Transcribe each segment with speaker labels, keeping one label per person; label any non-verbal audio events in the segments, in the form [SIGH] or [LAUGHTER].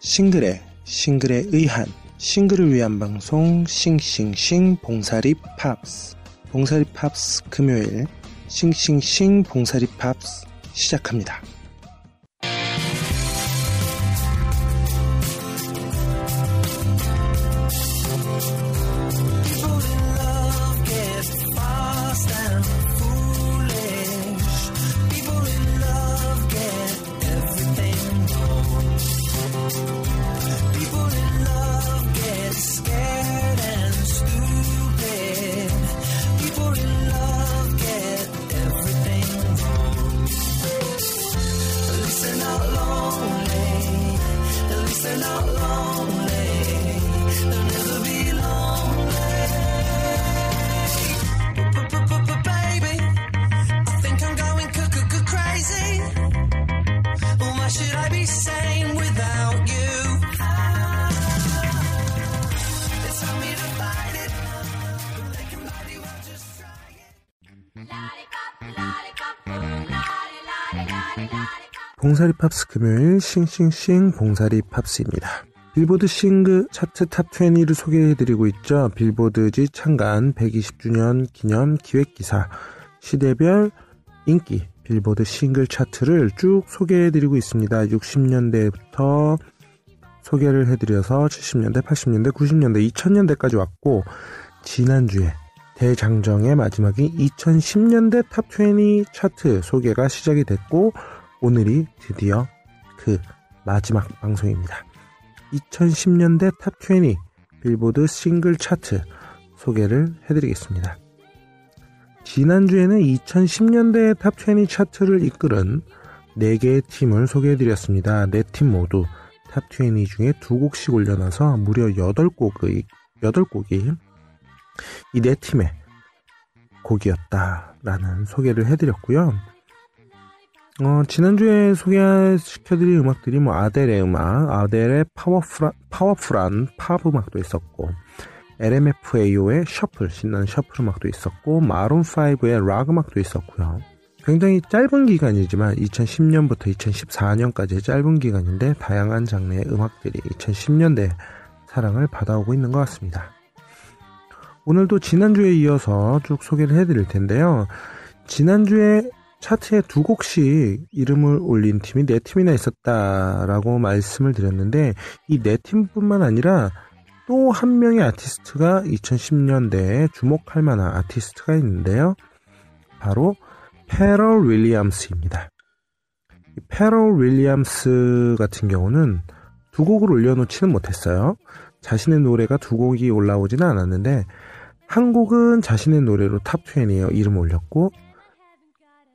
Speaker 1: 싱글의 싱글에 의한 싱글을 위한 방송 싱싱싱 봉사리 팝스 봉사리 팝스 금요일 싱싱싱 봉사리 팝스 시작합니다. 봉사리 팝스 금요일 싱싱싱 봉사리 팝스입니다. 빌보드 싱글 차트 탑 20를 소개해드리고 있죠. 빌보드지 창간 120주년 기념 기획기사 시대별 인기 빌보드 싱글 차트를 쭉 소개해드리고 있습니다. 60년대부터 소개를 해드려서 70년대, 80년대, 90년대, 2000년대까지 왔고 지난주에 대장정의 마지막인 2010년대 탑20 차트 소개가 시작이 됐고 오늘이 드디어 그 마지막 방송입니다. 2010년대 탑20 빌보드 싱글 차트 소개를 해드리겠습니다. 지난주에는 2010년대 탑20 차트를 이끌은 4개의 팀을 소개해드렸습니다. 4팀 모두 탑20 중에 두 곡씩 올려놔서 무려 8곡의, 8곡이 이 4팀의 곡이었다라는 소개를 해드렸고요. 어, 지난주에 소개시켜드린 음악들이 뭐 아델의 음악, 아델의 파워풀한, 파워풀한 팝 음악도 있었고, LMFAO의 셔플, 신나는 셔플 음악도 있었고, 마룬5의 락 음악도 있었고요. 굉장히 짧은 기간이지만 2010년부터 2014년까지의 짧은 기간인데 다양한 장르의 음악들이 2010년대 사랑을 받아오고 있는 것 같습니다. 오늘도 지난주에 이어서 쭉 소개를 해드릴 텐데요. 지난주에 차트에 두 곡씩 이름을 올린 팀이 네 팀이나 있었다라고 말씀을 드렸는데 이 네 팀뿐만 아니라 또 한 명의 아티스트가 2010년대에 주목할 만한 아티스트가 있는데요. 바로 페럴 윌리엄스입니다. 이 페럴 윌리엄스 같은 경우는 두 곡을 올려놓지는 못했어요. 자신의 노래가 두 곡이 올라오지는 않았는데 한 곡은 자신의 노래로 탑 20에 이름을 올렸고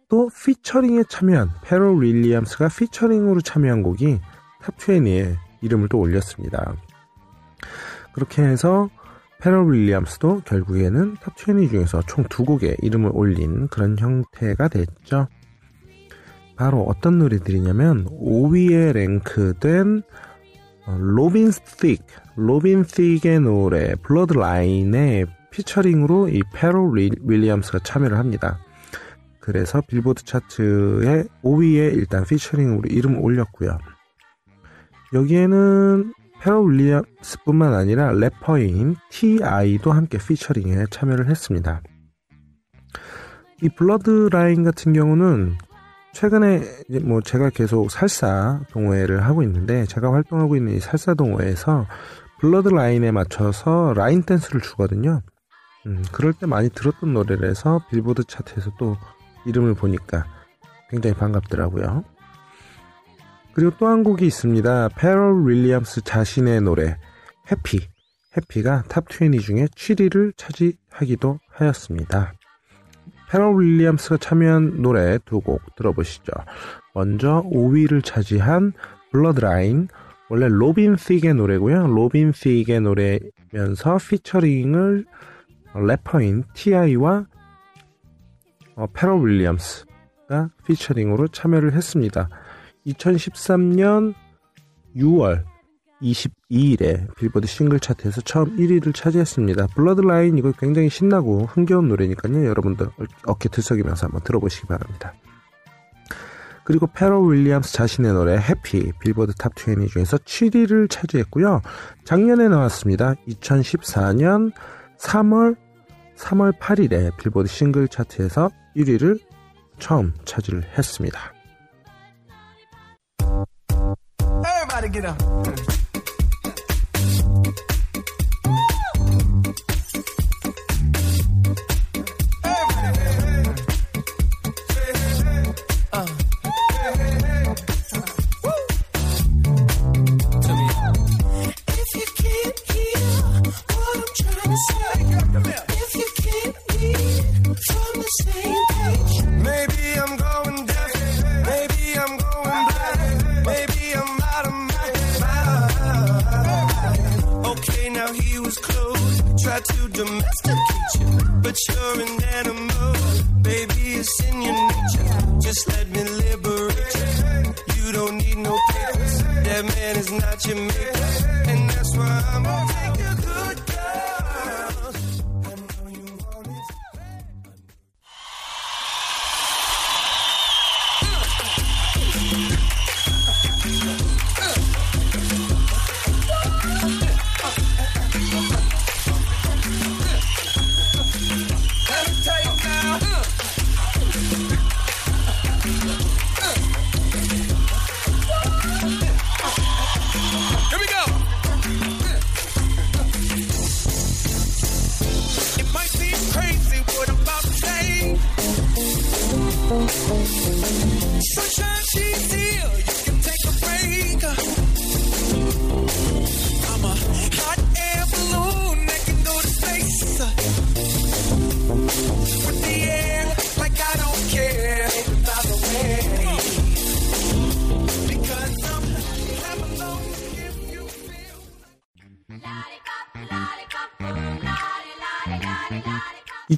Speaker 1: 또 피처링에 참여한 페럴 윌리엄스가 피처링으로 참여한 곡이 탑 20에 이름을 또 올렸습니다. 그렇게 해서 페럴 윌리엄스도 결국에는 탑20 중에서 총 두 곡의 이름을 올린 그런 형태가 됐죠. 바로 어떤 노래들이냐면 5위에 랭크된 어, 로빈 시크, 로빈 시크의 노래 Blurred Lines의 피처링으로 이 페럴 윌리엄스가 참여를 합니다. 그래서 빌보드 차트의 5위에 일단 피처링으로 이름을 올렸고요. 여기에는 페럴 윌리엄스뿐만 아니라 래퍼인 T.I.도 함께 피처링에 참여를 했습니다. 이 Blurred Lines 같은 경우는 최근에 뭐 제가 계속 살사 동호회를 하고 있는데 제가 활동하고 있는 이 살사 동호회에서 Blurred Lines에 맞춰서 라인 댄스를 추거든요. 음, 그럴 때 많이 들었던 노래라서 빌보드 차트에서 또 이름을 보니까 굉장히 반갑더라고요. 그리고 또 한 곡이 있습니다. 페럴 윌리엄스 자신의 노래 Happy. Happy가 탑 20 중에 7위를 차지하기도 하였습니다. 페럴 윌리엄스가 참여한 노래 두 곡 들어보시죠. 먼저 5위를 차지한 Blurred Lines 원래 로빈 시크의 노래고요. 로빈 시크의 노래면서 피처링을 래퍼인 T.I.와 어, 페럴 윌리엄스가 피처링으로 참여를 했습니다. 2013년 6월 22일에 빌보드 싱글 차트에서 처음 1위를 차지했습니다. Blurred Lines 이거 굉장히 신나고 흥겨운 노래니까요. 여러분들 어깨 들썩이면서 한번 들어보시기 바랍니다. 그리고 페럴 윌리엄스 자신의 노래 Happy 빌보드 탑 20 중에서 7위를 차지했고요. 작년에 나왔습니다. 2014년 3월 3월 8일에 빌보드 싱글 차트에서 1위를 처음 차지를 했습니다.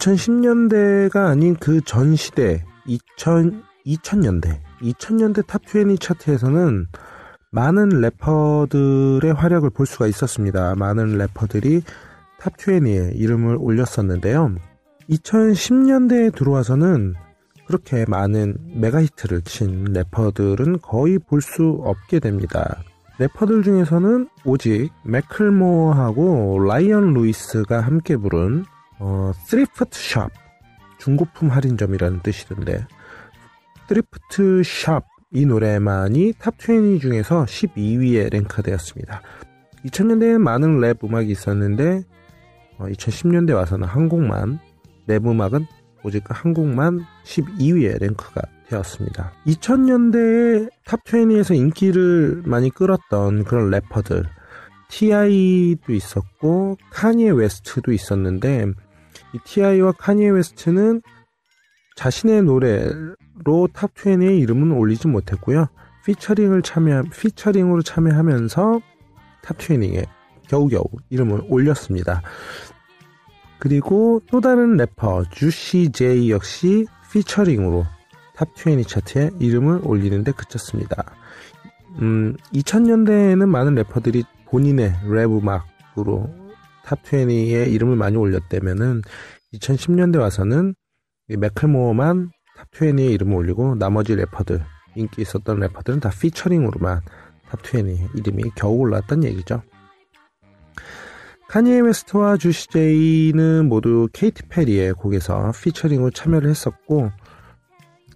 Speaker 1: 2010년대가 아닌 그 전 시대 2000 2000년대 2000년대 탑20 차트에서는 많은 래퍼들의 활약을 볼 수가 있었습니다. 많은 래퍼들이 탑20에 이름을 올렸었는데요. 2010년대에 들어와서는 그렇게 많은 메가히트를 친 래퍼들은 거의 볼 수 없게 됩니다. 래퍼들 중에서는 오직 맥클모어하고 라이언 루이스가 함께 부른 어, Thrift Shop 중고품 할인점이라는 뜻이던데 Thrift Shop 이 노래만이 탑 20 중에서 12위에 랭크되었습니다. 2000년대에 많은 랩 음악이 있었는데 2010년대 와서는 한 곡만 랩 음악은 오직 한 곡만 12위에 랭크가 되었습니다. 2000년대에 탑20에서 인기를 많이 끌었던 그런 래퍼들 T.I.도 있었고 카니에 웨스트도 있었는데 이 T.I.와 카니에 웨스트는 자신의 노래로 탑 20에 이름은 올리지 못했고요. 피처링을 참여 피처링으로 참여하면서 탑 20에 겨우겨우 이름을 올렸습니다. 그리고 또 다른 래퍼 주시 제이 역시 피처링으로 탑 20 차트에 이름을 올리는데 그쳤습니다. 음, 2000년대에는 많은 래퍼들이 본인의 랩 음악으로 탑20에 이름을 많이 올렸다면은 2010년대 와서는 이 맥클모어만 탑20에 이름을 올리고 나머지 래퍼들 인기 있었던 래퍼들은 다 피처링으로만 탑20 이름이 겨우 올랐던 얘기죠. 카니에 웨스트와 주시 제이는 모두 케이티 페리의 곡에서 피처링으로 참여를 했었고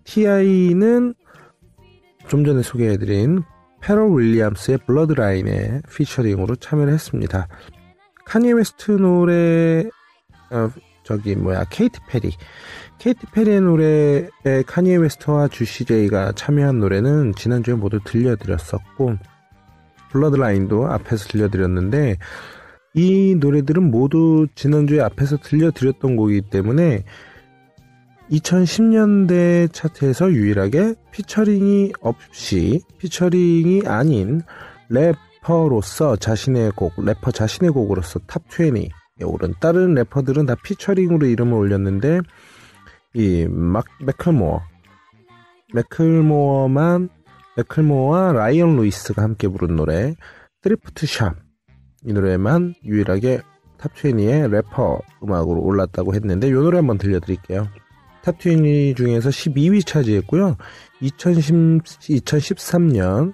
Speaker 1: T.I.는 좀 전에 소개해드린 페럴 윌리엄스의 Blurred Lines에 피처링으로 참여를 했습니다. 카니에 웨스트 노래 어, 저기 뭐야 케이티 페리 케이티 페리의 노래에 카니에 웨스트와 주시 제이가 참여한 노래는 지난주에 모두 들려드렸었고 Blurred Lines도 앞에서 들려드렸는데 이 노래들은 모두 지난주에 앞에서 들려드렸던 곡이기 때문에 2010년대 차트에서 유일하게 피처링이 없이 피처링이 아닌 래퍼로서 자신의 곡, 래퍼 자신의 곡으로서 탑 20에 오른 다른 래퍼들은 다 피처링으로 이름을 올렸는데 이 막, 맥클모어 맥클모어만 맥클모어와 라이언 루이스가 함께 부른 노래 Thrift Shop 이 노래만 유일하게 탑 20의 래퍼 음악으로 올랐다고 했는데 이 노래 한번 들려드릴게요. 탑20 중에서 12위 차지했고요. 2010, 2013년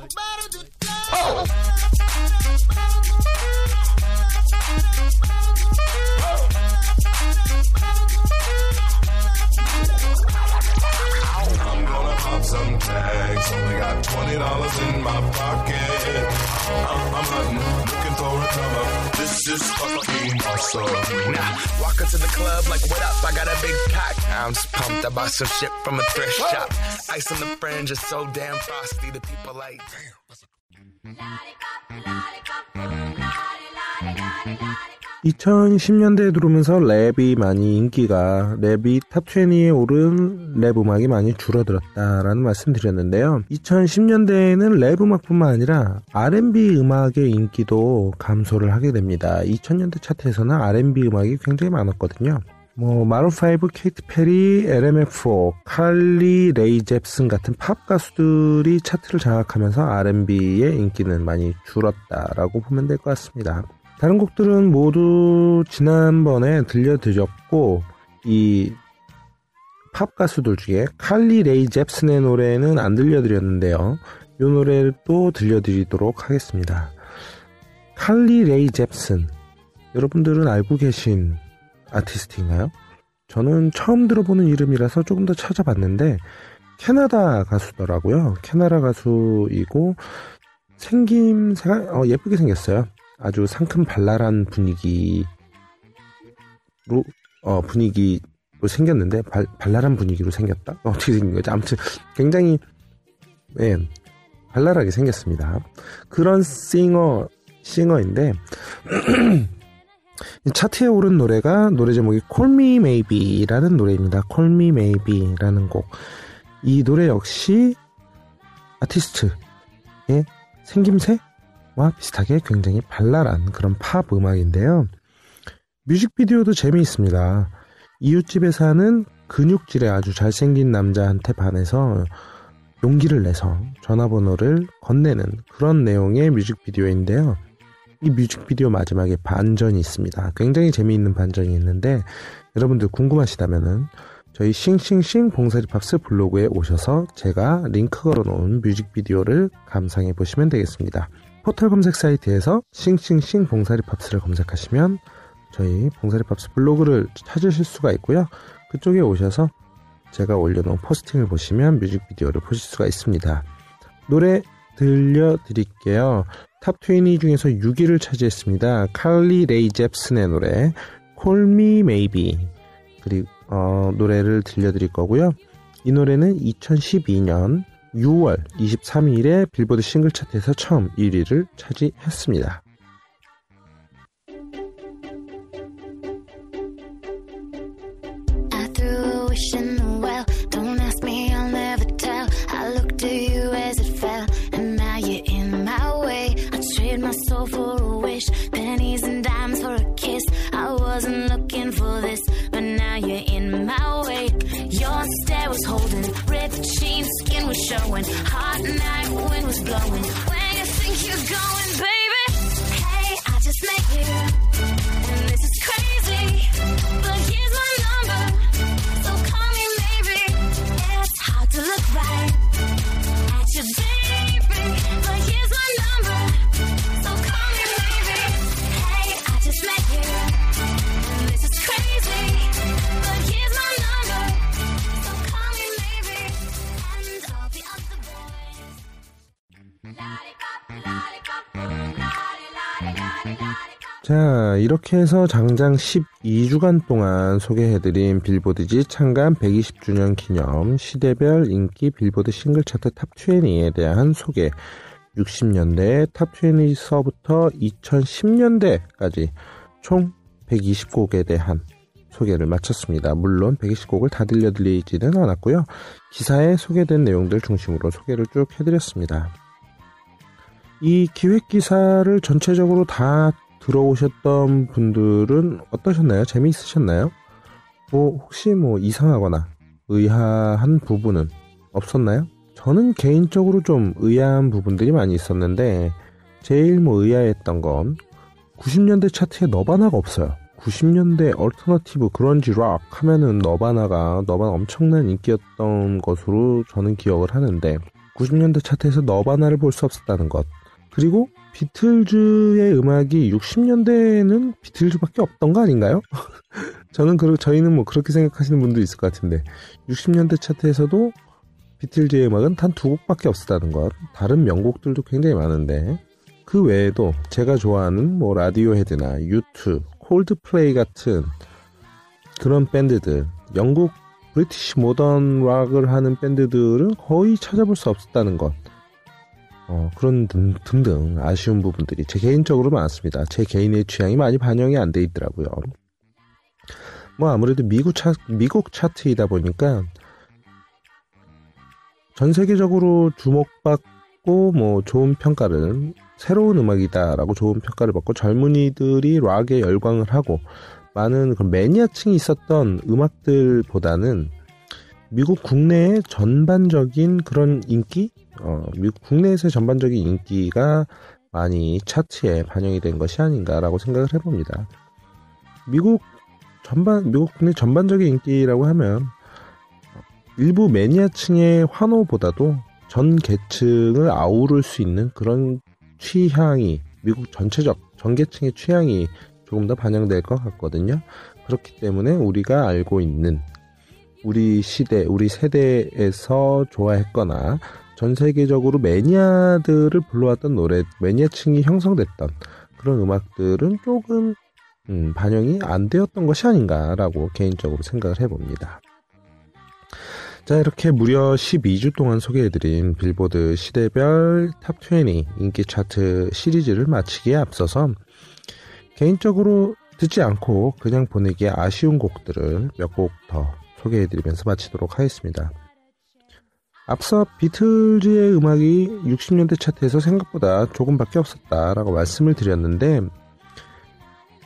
Speaker 2: Oh.
Speaker 3: I'm gonna pop some tags. Only got twenty dollars in my pocket. I'm, I'm hunting, looking for a come up. This is fucking awesome.
Speaker 4: Nah, walk into the club like, what up? I got a big cock. I'm just pumped. I bought some shit from a thrift shop. Ice on the fringe it's so damn frosty. The people like, damn. that's a
Speaker 1: 2010년대에 들어오면서 랩이 많이 인기가 랩이 탑 20에 오른 랩 음악이 많이 줄어들었다라는 말씀 드렸는데요. 2010년대에는 랩 음악뿐만 아니라 R&B 음악의 인기도 감소를 하게 됩니다. 2000년대 차트에서는 R&B 음악이 굉장히 많았거든요. 뭐 마룬5, 케이티 페리, LMFAO, 칼리 레이 젭슨 같은 팝 가수들이 차트를 장악하면서 R&B의 인기는 많이 줄었다라고 보면 될 것 같습니다. 다른 곡들은 모두 지난번에 들려드렸고 이 팝 가수들 중에 칼리 레이 젭슨의 노래는 안 들려드렸는데요. 이 노래를 또 들려드리도록 하겠습니다. 칼리 레이 잽슨 여러분들은 알고 계신 아티스트인가요? 저는 처음 들어보는 이름이라서 조금 더 찾아봤는데 캐나다 가수더라고요. 캐나다 가수이고 생김새가 어, 예쁘게 생겼어요. 아주 상큼 발랄한 분위기로 어, 분위기로 생겼는데 발, 발랄한 분위기로 생겼다. 어떻게 생긴 거지? 아무튼 굉장히 네, 발랄하게 생겼습니다. 그런 싱어 싱어인데 [CLEARS THROAT] 차트에 오른 노래가 노래 제목이 Call Me Maybe라는 노래입니다. Call Me Maybe라는 곡. 이 노래 역시 아티스트의 생김새 와 비슷하게 굉장히 발랄한 그런 팝 음악인데요. 뮤직비디오도 재미있습니다. 이웃집에 사는 근육질의 아주 잘생긴 남자한테 반해서 용기를 내서 전화번호를 건네는 그런 내용의 뮤직비디오인데요. 이 뮤직비디오 마지막에 반전이 있습니다. 굉장히 재미있는 반전이 있는데 여러분들 궁금하시다면은 저희 싱싱싱 봉사리 팝스 블로그에 오셔서 제가 링크 걸어놓은 뮤직비디오를 감상해 보시면 되겠습니다. 포털 검색 사이트에서 싱싱싱 봉사리 팝스를 검색하시면 저희 봉사리 팝스 블로그를 찾으실 수가 있고요. 그쪽에 오셔서 제가 올려놓은 포스팅을 보시면 뮤직비디오를 보실 수가 있습니다. 노래 들려드릴게요. 탑 20 중에서 6위를 차지했습니다. 칼리 레이 젭슨의 노래 Call Me Maybe 그리고 어, 노래를 들려드릴 거고요. 이 노래는 2012년 6월 23일에 빌보드 싱글 차트에서 처음 1위를 차지했습니다.
Speaker 5: Jeans, skin was showing. Hot night, wind was blowing. Where you think you're going, baby?
Speaker 1: 자, 이렇게 해서 장장 12주간 동안 소개해드린 빌보드지 창간 120주년 기념 시대별 인기 빌보드 싱글 차트 탑 20에 대한 소개 60년대 탑 20서부터 2010년대까지 총 120곡에 대한 소개를 마쳤습니다. 물론 120곡을 다 들려드리지는 않았고요. 기사에 소개된 내용들 중심으로 소개를 쭉 해드렸습니다. 이 기획 기사를 전체적으로 다 들어오셨던 분들은 어떠셨나요? 재미있으셨나요? 뭐 혹시 뭐 이상하거나 의아한 부분은 없었나요? 저는 개인적으로 좀 의아한 부분들이 많이 있었는데 제일 뭐 의아했던 건 90년대 차트에 너바나가 없어요. 90년대 얼터너티브 그런지 락 하면은 너바나가 너바나 엄청난 인기였던 것으로 저는 기억을 하는데 90년대 차트에서 너바나를 볼 수 없었다는 것 그리고 비틀즈의 음악이 60년대에는 비틀즈밖에 없던 거 아닌가요? [LAUGHS] 저는 그 저희는 뭐 그렇게 생각하시는 분도 있을 것 같은데 60년대 차트에서도 비틀즈의 음악은 단 두 곡밖에 없었다는 것. 다른 명곡들도 굉장히 많은데 그 외에도 제가 좋아하는 뭐 라디오 헤드나 유튜, 콜드플레이 같은 그런 밴드들, 영국 브리티시 모던 락을 하는 밴드들은 거의 찾아볼 수 없었다는 것. 어, 그런 등, 등등 아쉬운 부분들이 제 개인적으로 많습니다. 제 개인의 취향이 많이 반영이 안 돼 있더라고요. 뭐 아무래도 미국 차, 미국 차트이다 보니까 전 세계적으로 주목받고 뭐 좋은 평가를 새로운 음악이다라고 좋은 평가를 받고 젊은이들이 락에 열광을 하고 많은 그런 매니아층이 있었던 음악들보다는 미국 국내의 전반적인 그런 인기, 어, 미국 국내에서의 전반적인 인기가 많이 차트에 반영이 된 것이 아닌가라고 생각을 해봅니다. 미국 전반, 미국 국내 전반적인 인기라고 하면 일부 매니아층의 환호보다도 전 계층을 아우를 수 있는 그런 취향이 미국 전체적 전 계층의 취향이 조금 더 반영될 것 같거든요. 그렇기 때문에 우리가 알고 있는 우리 시대, 우리 세대에서 좋아했거나 전 세계적으로 매니아들을 불러왔던 노래, 매니아층이 형성됐던 그런 음악들은 조금 음, 반영이 안 되었던 것이 아닌가라고 개인적으로 생각을 해봅니다. 자, 이렇게 무려 12주 동안 소개해드린 빌보드 시대별 탑20 인기 차트 시리즈를 마치기에 앞서서 개인적으로 듣지 않고 그냥 보내기에 아쉬운 곡들을 몇 곡 더 소개해드리면서 마치도록 하겠습니다. 앞서 비틀즈의 음악이 60년대 차트에서 생각보다 조금밖에 없었다라고 말씀을 드렸는데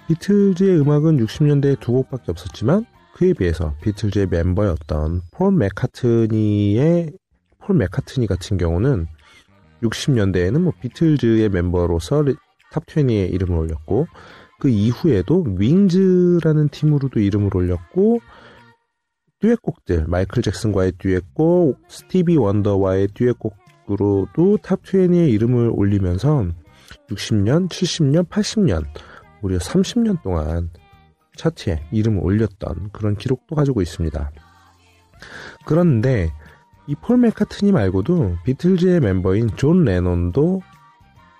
Speaker 1: 비틀즈의 음악은 60년대에 두 곡밖에 없었지만 그에 비해서 비틀즈의 멤버였던 폴 맥카트니의 폴 맥카트니 같은 경우는 60년대에는 뭐 비틀즈의 멤버로서 탑 20에 이름을 올렸고 그 이후에도 윙즈라는 팀으로도 이름을 올렸고 듀엣곡들 마이클 잭슨과의 듀엣곡 스티비 원더와의 듀엣곡으로도 탑 20에 이름을 올리면서 60년, 70년, 80년 무려 30년 동안 차트에 이름을 올렸던 그런 기록도 가지고 있습니다. 그런데 이 폴 맥카트니 말고도 비틀즈의 멤버인 존 레논도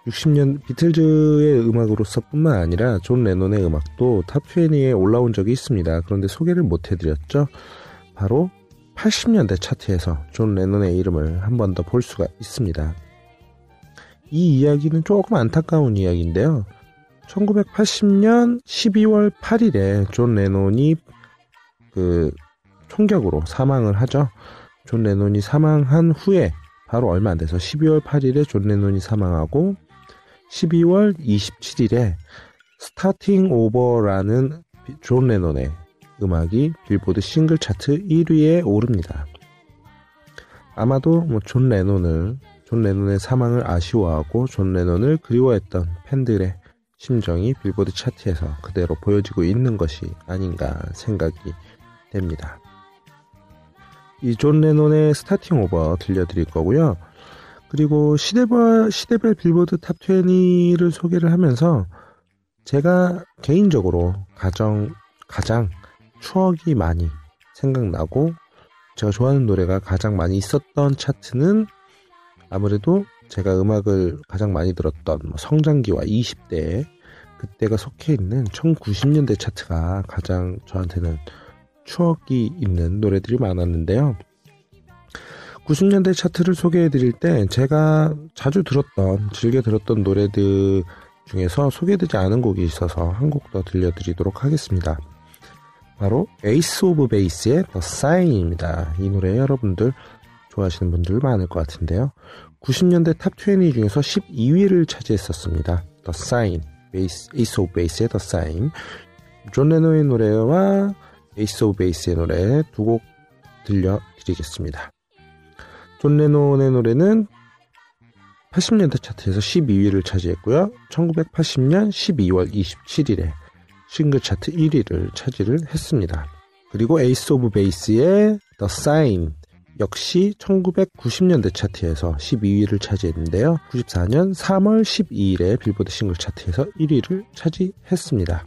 Speaker 1: 60년 비틀즈의 음악으로서뿐만 아니라 존 레논의 음악도 탑 20에 올라온 적이 있습니다. 그런데 소개를 못 해드렸죠. 바로 80년대 차트에서 존 레논의 이름을 한 번 더 볼 수가 있습니다. 이 이야기는 조금 안타까운 이야기인데요. 1980년 12월 8일에 존 레논이 그 총격으로 사망을 하죠. 존 레논이 사망한 후에 바로 얼마 안 돼서 12월 8일에 존 레논이 사망하고 12월 27일에 Starting Over라는 존 레논의 음악이 빌보드 싱글 차트 1위에 오릅니다. 아마도 뭐 존 레논을 존 레논의 사망을 아쉬워하고 존 레논을 그리워했던 팬들의 심정이 빌보드 차트에서 그대로 보여지고 있는 것이 아닌가 생각이 됩니다. 이 존 레논의 Starting Over 들려드릴 거고요. 그리고 시대별, 시대별 빌보드 탑 20를 소개를 하면서 제가 개인적으로 가장, 가장 추억이 많이 생각나고 제가 좋아하는 노래가 가장 많이 있었던 차트는 아무래도 제가 음악을 가장 많이 들었던 뭐 성장기와 20대 그때가 속해 있는 1990년대 차트가 가장 저한테는 추억이 있는 노래들이 많았는데요. 90년대 차트를 소개해 드릴 때 제가 자주 들었던, 즐겨 들었던 노래들 중에서 소개되지 않은 곡이 있어서 한 곡 더 들려드리도록 하겠습니다. 바로 에이스 오브 베이스의 The Sign입니다. 이 노래 여러분들 좋아하시는 분들 많을 것 같은데요. 90년대 탑20 중에서 12위를 차지했었습니다. Sign, 베이스, 에이스 오브 베이스의 The Sign. 존 레논의 노래와 에이스 오브 베이스의 노래 두 곡 들려드리겠습니다. 존 레논의 노래는 80년대 차트에서 12위를 차지했고요. 1980년 12월 27일에 싱글 차트 1위를 차지를 했습니다. 그리고 에이스 오브 베이스의 The Sign 역시 1990년대 차트에서 12위를 차지했는데요. 94년 3월 12일에 빌보드 싱글 차트에서 1위를 차지했습니다.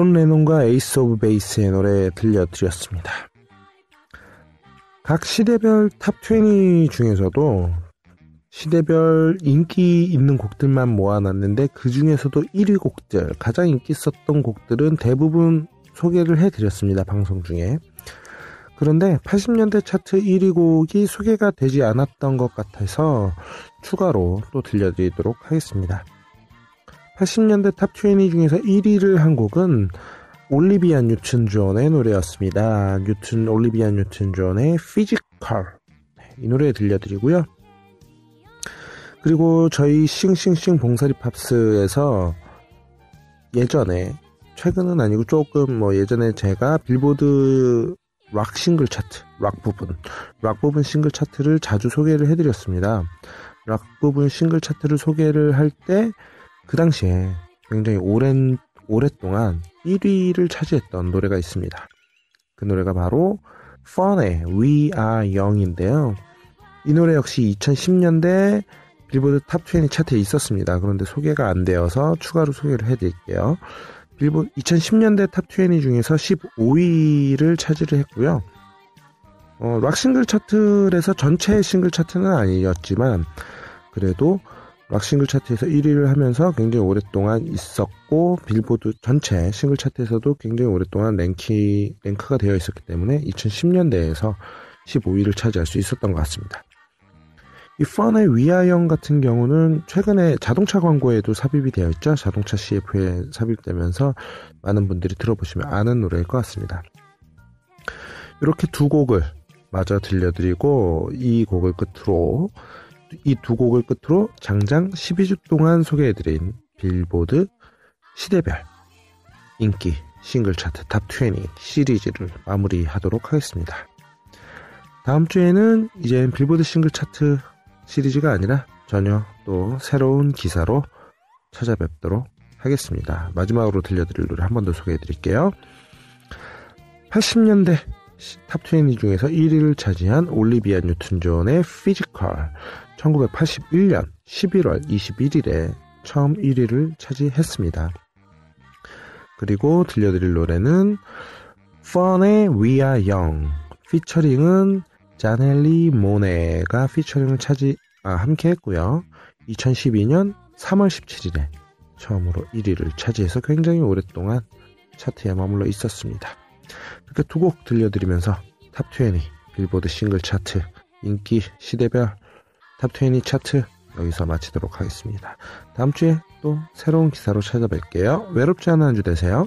Speaker 1: 존 레논과 에이스 오브 베이스의 노래 들려드렸습니다. 각 시대별 탑20 중에서도 시대별 인기 있는 곡들만 모아놨는데 그 중에서도 1위 곡들, 가장 인기 있었던 곡들은 대부분 소개를 해드렸습니다. 방송 중에. 그런데 80년대 차트 1위 곡이 소개가 되지 않았던 것 같아서 추가로 또 들려드리도록 하겠습니다. 80년대 탑 20 중에서 1위를 한 곡은 올리비아 뉴튼 존의 노래였습니다. 뉴튼, 올리비아 뉴튼 존의 Physical. 이 노래 들려드리고요. 그리고 저희 싱싱싱 봉사리 팝스에서 예전에, 최근은 아니고 조금 뭐 예전에 제가 빌보드 락 싱글 차트, 락 부분, 락 부분 싱글 차트를 자주 소개를 해드렸습니다. 락 부분 싱글 차트를 소개를 할 때 그 당시에 굉장히 오랜, 오랫동안 1위를 차지했던 노래가 있습니다. 그 노래가 바로 Fun의 We Are Young인데요. 이 노래 역시 2010년대 빌보드 탑20 차트에 있었습니다. 그런데 소개가 안 되어서 추가로 소개를 해드릴게요. 빌보드 2010년대 탑20 중에서 15위를 차지를 했고요. 어, 락 싱글 차트에서 전체 싱글 차트는 아니었지만 그래도 락 싱글 차트에서 1위를 하면서 굉장히 오랫동안 있었고 빌보드 전체 싱글 차트에서도 굉장히 오랫동안 랭키, 랭크가 되어 있었기 때문에 2010년대에서 15위를 차지할 수 있었던 것 같습니다. 이 펀의 We Are Young 같은 경우는 최근에 자동차 광고에도 삽입이 되어 있죠. 자동차 CF에 삽입되면서 많은 분들이 들어보시면 아는 노래일 것 같습니다. 이렇게 두 곡을 마저 들려드리고 이 곡을 끝으로 이 두 곡을 끝으로 장장 12주 동안 소개해드린 빌보드 시대별 인기 싱글 차트 탑20 시리즈를 마무리하도록 하겠습니다. 다음 주에는 이제 빌보드 싱글 차트 시리즈가 아니라 전혀 또 새로운 기사로 찾아뵙도록 하겠습니다. 마지막으로 들려드릴 노래 한 번 더 소개해 드릴게요. 80년대 탑20 중에서 1위를 차지한 올리비아 뉴튼 존의 Physical 1981년 11월 21일에 처음 1위를 차지했습니다. 그리고 들려드릴 노래는 펀의 We Are Young 피처링은 자넬리 모네가 피처링을 차지 아, 함께 했고요. 2012년 3월 17일에 처음으로 1위를 차지해서 굉장히 오랫동안 차트에 머물러 있었습니다. 이렇게 두 곡 들려드리면서 탑20 빌보드 싱글 차트 인기 시대별 탑20 차트 여기서 마치도록 하겠습니다. 다음 주에 또 새로운 기사로 찾아뵐게요. 외롭지 않은 한 주 되세요.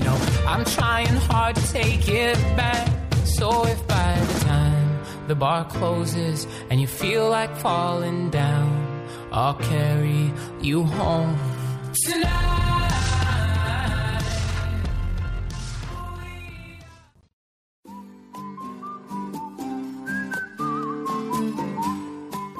Speaker 6: you know, I'm trying hard to take it back. So if by the time the bar closes and you feel like falling down, I'll carry you home tonight.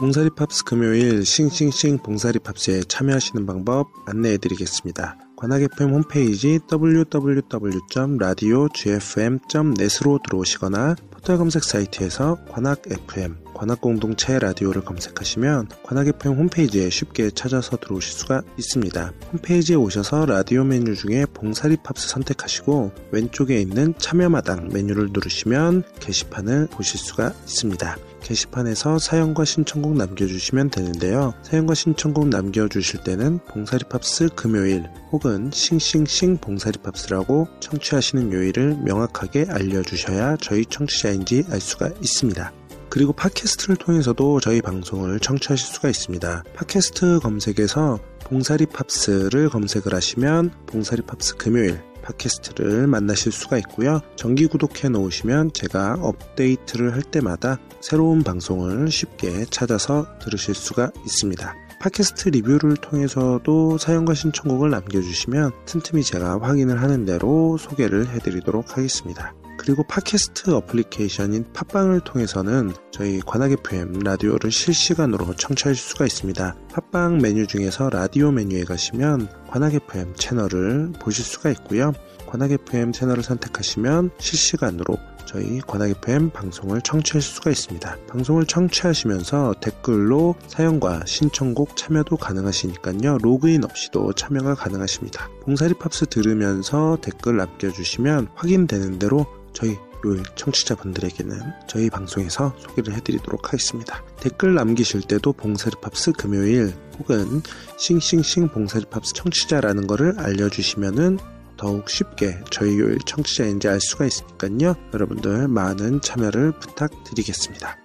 Speaker 1: 봉사리 팝스 금요일 싱싱싱 봉사리 팝스에 참여하시는 방법 안내해 드리겠습니다. 관악 FM 홈페이지 www.radiogfm.net으로 들어오시거나 포털 검색 사이트에서 관악 FM, 관악 공동체 라디오를 검색하시면 관악 FM 홈페이지에 쉽게 찾아서 들어오실 수가 있습니다. 홈페이지에 오셔서 라디오 메뉴 중에 봉사리 팝스 선택하시고 왼쪽에 있는 참여마당 메뉴를 누르시면 게시판을 보실 수가 있습니다. 게시판에서 사연과 신청곡 남겨주시면 되는데요. 사연과 신청곡 남겨주실 때는 봉사리팝스 금요일 혹은 싱싱싱 봉사리팝스라고 청취하시는 요일을 명확하게 알려주셔야 저희 청취자인지 알 수가 있습니다. 그리고 팟캐스트를 통해서도 저희 방송을 청취하실 수가 있습니다. 팟캐스트 검색에서 봉사리 팝스를 검색을 하시면 봉사리 팝스 금요일 팟캐스트를 만나실 수가 있고요. 정기 구독해 놓으시면 제가 업데이트를 할 때마다 새로운 방송을 쉽게 찾아서 들으실 수가 있습니다. 팟캐스트 리뷰를 통해서도 사연과 신청곡을 남겨주시면 틈틈이 제가 확인을 하는 대로 소개를 해드리도록 하겠습니다. 그리고 팟캐스트 어플리케이션인 팟빵을 통해서는 저희 관악 FM 라디오를 실시간으로 청취할 수가 있습니다. 팟빵 메뉴 중에서 라디오 메뉴에 가시면 관악 FM 채널을 보실 수가 있고요. 관악 FM 채널을 선택하시면 실시간으로 저희 관악 FM 방송을 청취할 수가 있습니다. 방송을 청취하시면서 댓글로 사연과 신청곡 참여도 가능하시니까요. 로그인 없이도 참여가 가능하십니다. 봉사리 팝스 들으면서 댓글 남겨주시면 확인되는 대로 저희 요일 청취자분들에게는 저희 방송에서 소개를 해드리도록 하겠습니다. 댓글 남기실 때도 봉사리팝스 금요일 혹은 싱싱싱 봉사리팝스 청취자라는 것을 알려주시면은 더욱 쉽게 저희 요일 청취자인지 알 수가 있으니까요. 여러분들 많은 참여를 부탁드리겠습니다.